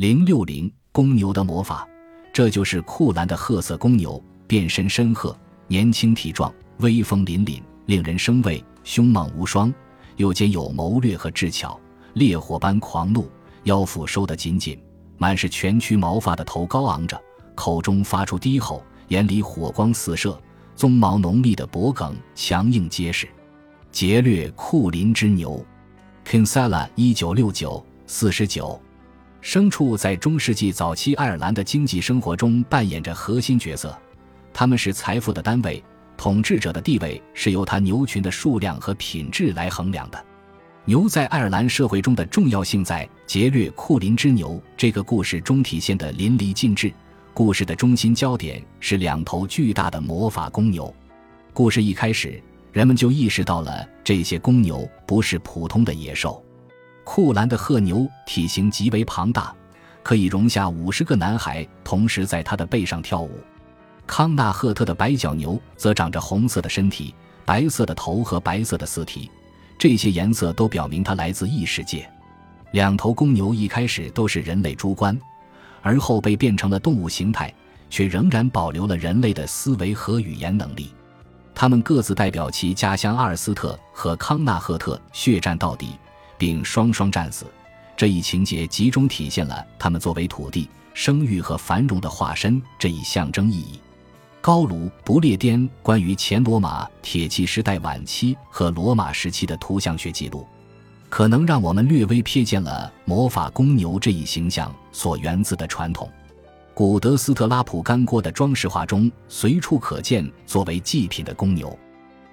零六零公牛的魔法，这就是库兰的褐色公牛，变身深褐，年轻体壮，威风凛凛，令人生畏，凶猛无双，又兼有谋略和智巧，烈火般狂怒，腰腹收得紧紧，满是蜷曲毛发的头高昂着，口中发出低吼，眼里火光四射，鬃毛浓密的脖颈强硬结实，劫掠库林之牛，Kinsella 一九六九四十九。牲畜在中世纪早期爱尔兰的经济生活中扮演着核心角色，它们是财富的单位，统治者的地位是由他牛群的数量和品质来衡量的。牛在爱尔兰社会中的重要性在劫掠库林之牛这个故事中体现得淋漓尽致。故事的中心焦点是两头巨大的魔法公牛。故事一开始，人们就意识到了这些公牛不是普通的野兽。库兰的褐牛体型极为庞大，可以容下五十个男孩同时在他的背上跳舞。康纳赫特的白角牛则长着红色的身体、白色的头和白色的四蹄，这些颜色都表明它来自异世界。两头公牛一开始都是人类猪冠，而后被变成了动物形态，却仍然保留了人类的思维和语言能力。它们各自代表其家乡阿尔斯特和康纳赫特，血战到底。并双双战死，这一情节集中体现了他们作为土地、生育和繁荣的化身这一象征意义。高卢不列颠关于前罗马铁器时代晚期和罗马时期的图像学记录，可能让我们略微瞥见了魔法公牛这一形象所源自的传统。古德斯特拉普干锅的装饰画中随处可见作为祭品的公牛，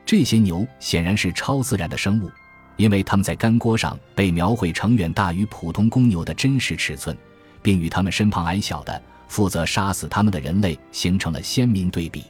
这些牛显然是超自然的生物。因为他们在干锅上被描绘成远大于普通公牛的真实尺寸，并与他们身旁矮小的负责杀死他们的人类形成了鲜明对比。